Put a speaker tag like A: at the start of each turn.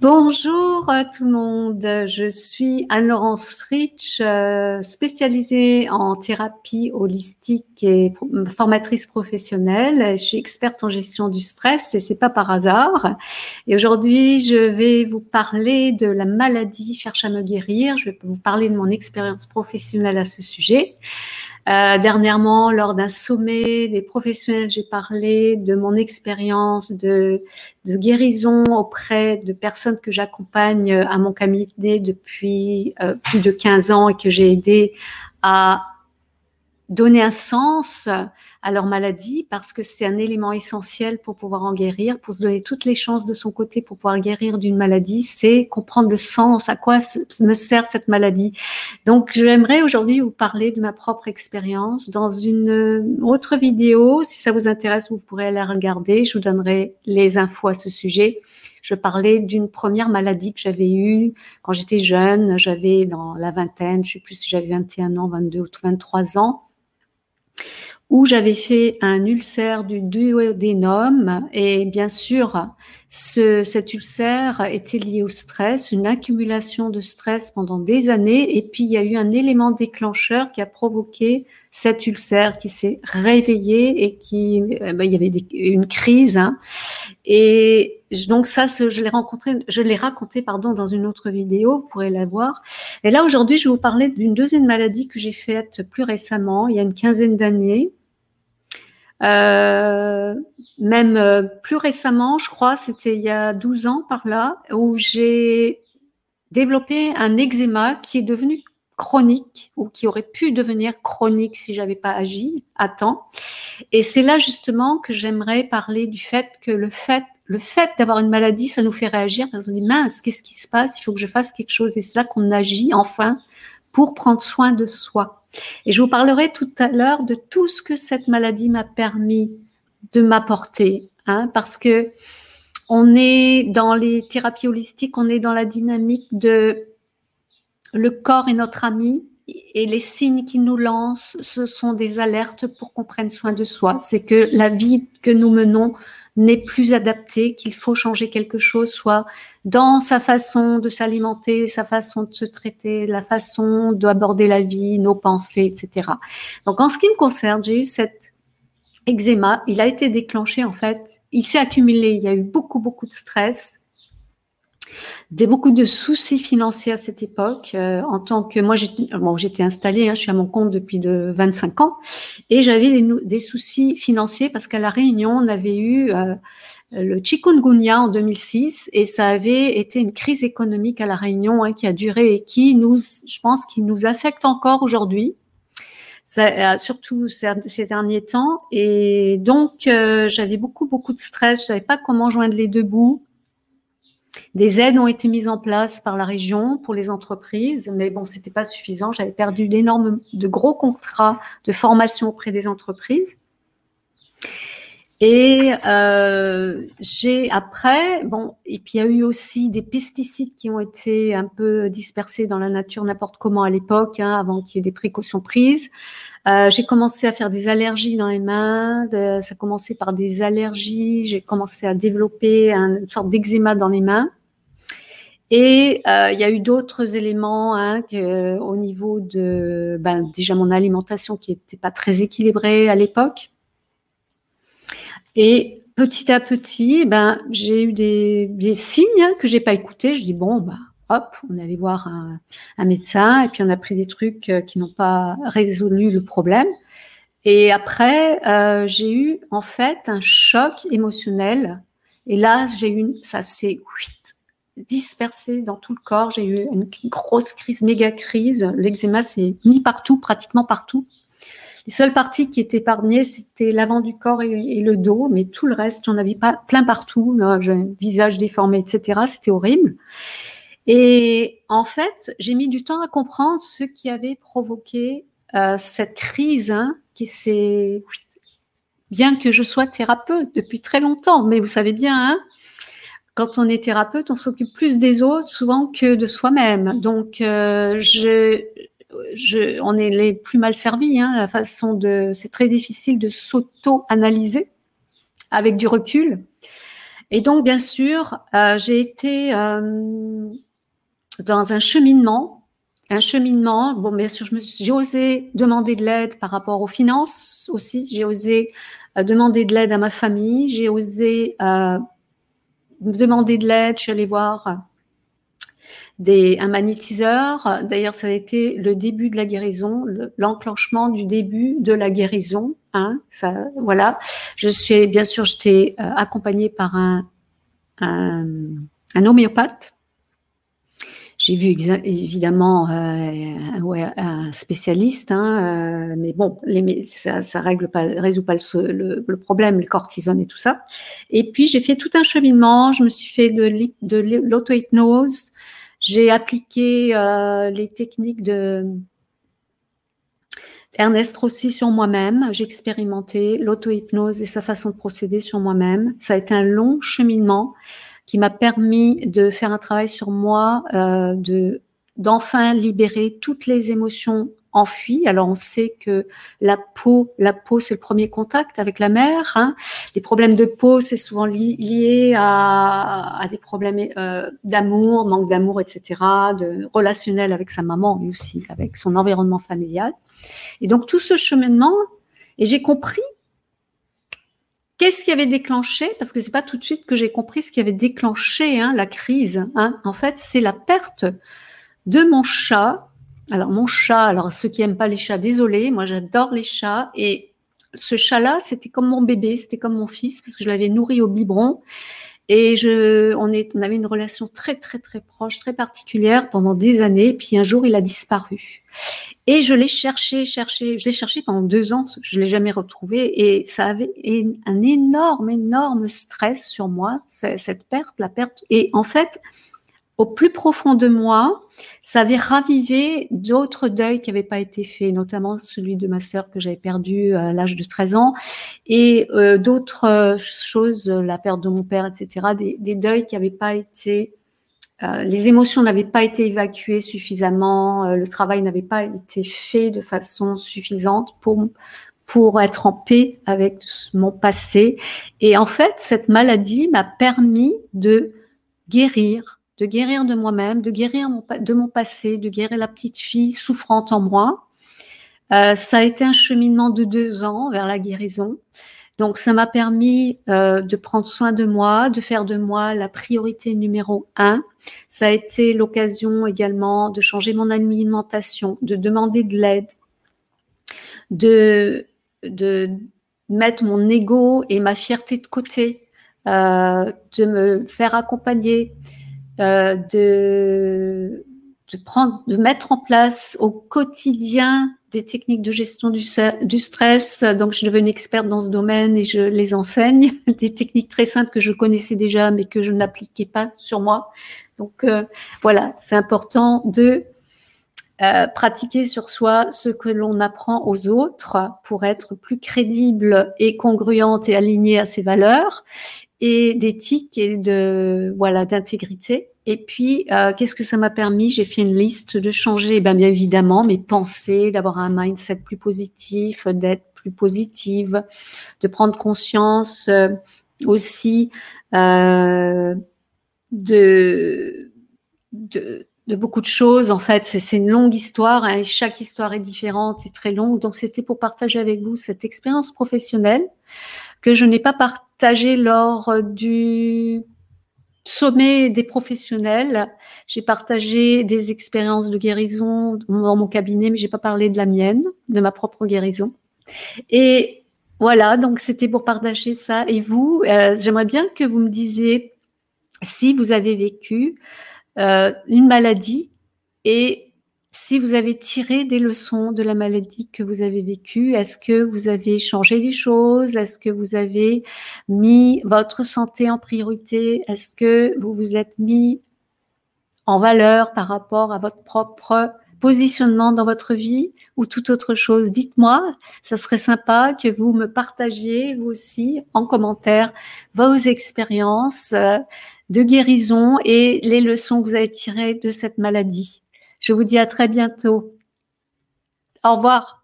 A: Bonjour tout le monde, je suis Anne-Laurence Fritsch, euh, spécialisée en thérapie holistique et formatrice professionnelle. Je suis experte en gestion du stress et c'est pas par hasard. Et aujourd'hui, je vais vous parler de la maladie cherche à me guérir. Je vais vous parler de mon expérience professionnelle à ce sujet. Euh, dernièrement, lors d'un sommet des professionnels, j'ai parlé de mon expérience de, guérison auprès de personnes que j'accompagne à mon cabinet depuis euh, plus de 15 ans et que j'ai aidé à donner un sens à leur maladie parce que c'est un élément essentiel pour pouvoir en guérir, pour se donner toutes les chances de son côté pour pouvoir guérir d'une maladie, c'est comprendre le sens, à quoi me sert cette maladie. Donc j'aimerais aujourd'hui vous parler de ma propre expérience dans une autre vidéo. Si ça vous intéresse, vous pourrez la regarder. Je vous donnerai les infos à ce sujet. Je parlais d'une première maladie que j'avais eue quand j'étais jeune. J'avais dans la vingtaine, je sais plus si j'avais 21 ans, 22 ou 23 ans où j'avais fait un ulcère du duodénum et bien sûr, ce, cet ulcère était lié au stress, une accumulation de stress pendant des années et puis il y a eu un élément déclencheur qui a provoqué cet ulcère qui s'est réveillé et qui, eh ben, il y avait une crise hein. et donc ça, je l'ai rencontré, je l'ai raconté pardon dans une autre vidéo, vous pourrez la voir. Et là aujourd'hui, je vais vous parler d'une deuxième maladie que j'ai faite plus récemment, il y a une quinzaine d'années euh, même euh, plus récemment, je crois, c'était il y a 12 ans par là, où j'ai développé un eczéma qui est devenu chronique ou qui aurait pu devenir chronique si j'avais pas agi à temps. Et c'est là justement que j'aimerais parler du fait que le fait le fait d'avoir une maladie, ça nous fait réagir parce qu'on dit mince, qu'est-ce qui se passe? Il faut que je fasse quelque chose. Et c'est là qu'on agit enfin pour prendre soin de soi. Et je vous parlerai tout à l'heure de tout ce que cette maladie m'a permis de m'apporter, hein, parce que on est dans les thérapies holistiques, on est dans la dynamique de le corps est notre ami et les signes qu'il nous lance, ce sont des alertes pour qu'on prenne soin de soi. C'est que la vie que nous menons n'est plus adapté, qu'il faut changer quelque chose, soit dans sa façon de s'alimenter, sa façon de se traiter, la façon d'aborder la vie, nos pensées, etc. Donc en ce qui me concerne, j'ai eu cet eczéma, il a été déclenché en fait, il s'est accumulé, il y a eu beaucoup beaucoup de stress, des beaucoup de soucis financiers à cette époque. Euh, en tant que moi, j'étais bon, installée, hein, je suis à mon compte depuis de 25 ans, et j'avais des, des, soucis financiers parce qu'à la Réunion, on avait eu euh, le chikungunya en 2006 et ça avait été une crise économique à la Réunion hein, qui a duré et qui nous, je pense, qui nous affecte encore aujourd'hui. Ça, euh, surtout ces derniers temps. Et donc, j'avais beaucoup, beaucoup de stress. Je savais pas comment joindre les deux bouts. Des aides ont été mises en place par la région pour les entreprises, mais bon, c'était pas suffisant. J'avais perdu d'énormes, de gros contrats de formation auprès des entreprises. Et euh, j'ai après, bon, et puis il y a eu aussi des pesticides qui ont été un peu dispersés dans la nature n'importe comment à l'époque, hein, avant qu'il y ait des précautions prises. Euh, j'ai commencé à faire des allergies dans les mains. ça a commencé par des allergies. J'ai commencé à développer une sorte d'eczéma dans les mains. Et euh, il y a eu d'autres éléments hein, que, au niveau de ben, déjà mon alimentation qui n'était pas très équilibrée à l'époque. Et petit à petit, ben, j'ai eu des, des signes que j'ai pas écoutés. Je dis bon, bah, hop, on est allé voir un, un, médecin et puis on a pris des trucs euh, qui n'ont pas résolu le problème. Et après, euh, j'ai eu en fait un choc émotionnel. Et là, j'ai eu, ça s'est dispersé dans tout le corps. J'ai eu une grosse crise, méga crise. L'eczéma s'est mis partout, pratiquement partout. Les seules parties qui étaient épargnées, c'était l'avant du corps et, le dos, mais tout le reste, j'en avais pas plein partout. J'ai un visage déformé, etc. C'était horrible. Et en fait, j'ai mis du temps à comprendre ce qui avait provoqué euh, cette crise hein, qui s'est bien que je sois thérapeute depuis très longtemps, mais vous savez bien, hein, quand on est thérapeute, on s'occupe plus des autres souvent que de soi-même. Donc, euh, je, je, on est les plus mal servis. Hein, la façon de, c'est très difficile de s'auto-analyser avec du recul. Et donc, bien sûr, euh, j'ai été euh, dans un cheminement, un cheminement. Bon, bien sûr, j'ai osé demander de l'aide par rapport aux finances aussi. J'ai osé demander de l'aide à ma famille. J'ai osé demander de l'aide. Je suis allée voir des, un magnétiseur. D'ailleurs, ça a été le début de la guérison, l'enclenchement du début de la guérison. Hein, ça, voilà. Je suis bien sûr, j'étais euh, accompagnée par un, un, un homéopathe. J'ai vu évidemment euh, un spécialiste, hein, euh, mais bon, ça, ça règle pas, résout pas le, le, problème, le cortisone et tout ça. Et puis j'ai fait tout un cheminement. Je me suis fait de, de l'auto-hypnose. J'ai appliqué euh, les techniques de Ernest Rossi sur moi-même. J'ai expérimenté l'auto-hypnose et sa façon de procéder sur moi-même. Ça a été un long cheminement qui m'a permis de faire un travail sur moi, euh, de d'enfin libérer toutes les émotions enfui. Alors on sait que la peau, la peau c'est le premier contact avec la mère. Hein. Les problèmes de peau c'est souvent lié à, à, des problèmes euh, d'amour, manque d'amour, etc., de relationnel avec sa maman mais aussi avec son environnement familial. Et donc tout ce cheminement, et j'ai compris Qu'est-ce qui avait déclenché Parce que c'est pas tout de suite que j'ai compris ce qui avait déclenché hein, la crise. Hein. En fait, c'est la perte de mon chat alors mon chat, alors ceux qui aiment pas les chats, désolé, moi j'adore les chats et ce chat-là, c'était comme mon bébé, c'était comme mon fils parce que je l'avais nourri au biberon et je, on, est, on avait une relation très très très proche, très particulière pendant des années. Puis un jour, il a disparu et je l'ai cherché, cherché, je l'ai cherché pendant deux ans, je l'ai jamais retrouvé et ça avait un énorme énorme stress sur moi cette perte, la perte et en fait au plus profond de moi, ça avait ravivé d'autres deuils qui n'avaient pas été faits, notamment celui de ma sœur que j'avais perdue à l'âge de 13 ans, et euh, d'autres euh, choses, la perte de mon père, etc., des, deuils qui n'avaient pas été... Euh, les émotions n'avaient pas été évacuées suffisamment, le travail n'avait pas été fait de façon suffisante pour pour être en paix avec mon passé. Et en fait, cette maladie m'a permis de guérir de guérir de moi-même, de guérir de mon passé, de guérir la petite fille souffrante en moi. Euh, ça a été un cheminement de deux ans vers la guérison. Donc, ça m'a permis euh, de prendre soin de moi, de faire de moi la priorité numéro un. Ça a été l'occasion également de changer mon alimentation, de demander de l'aide, de, de mettre mon ego et ma fierté de côté, euh, de me faire accompagner, euh, de, de, prendre, de mettre en place au quotidien des techniques de gestion du, stress. Donc, je suis devenue experte dans ce domaine et je les enseigne. Des techniques très simples que je connaissais déjà, mais que je n'appliquais pas sur moi. Donc, euh, voilà, c'est important de euh, pratiquer sur soi ce que l'on apprend aux autres pour être plus crédible et congruente et alignée à ses valeurs et d'éthique et de voilà d'intégrité. Et puis, euh, qu'est-ce que ça m'a permis? J'ai fait une liste de changer, eh bien, bien évidemment, mes pensées, d'avoir un mindset plus positif, d'être plus positive, de prendre conscience euh, aussi euh, de, beaucoup de choses. En fait, c'est une longue histoire hein, chaque histoire est différente, c'est très longue. Donc, c'était pour partager avec vous cette expérience professionnelle que je n'ai pas partagée lors du sommet des professionnels. J'ai partagé des expériences de guérison dans mon cabinet, mais j'ai pas parlé de la mienne, de ma propre guérison. Et voilà, donc c'était pour partager ça. Et vous, euh, j'aimerais bien que vous me disiez si vous avez vécu euh, une maladie et si vous avez tiré des leçons de la maladie que vous avez vécue, est-ce que vous avez changé les choses? Est-ce que vous avez mis votre santé en priorité? Est-ce que vous vous êtes mis en valeur par rapport à votre propre positionnement dans votre vie ou toute autre chose? Dites-moi, ça serait sympa que vous me partagiez vous aussi en commentaire vos expériences, euh, de guérison et les leçons que vous avez tirées de cette maladie. Je vous dis à très bientôt. Au revoir.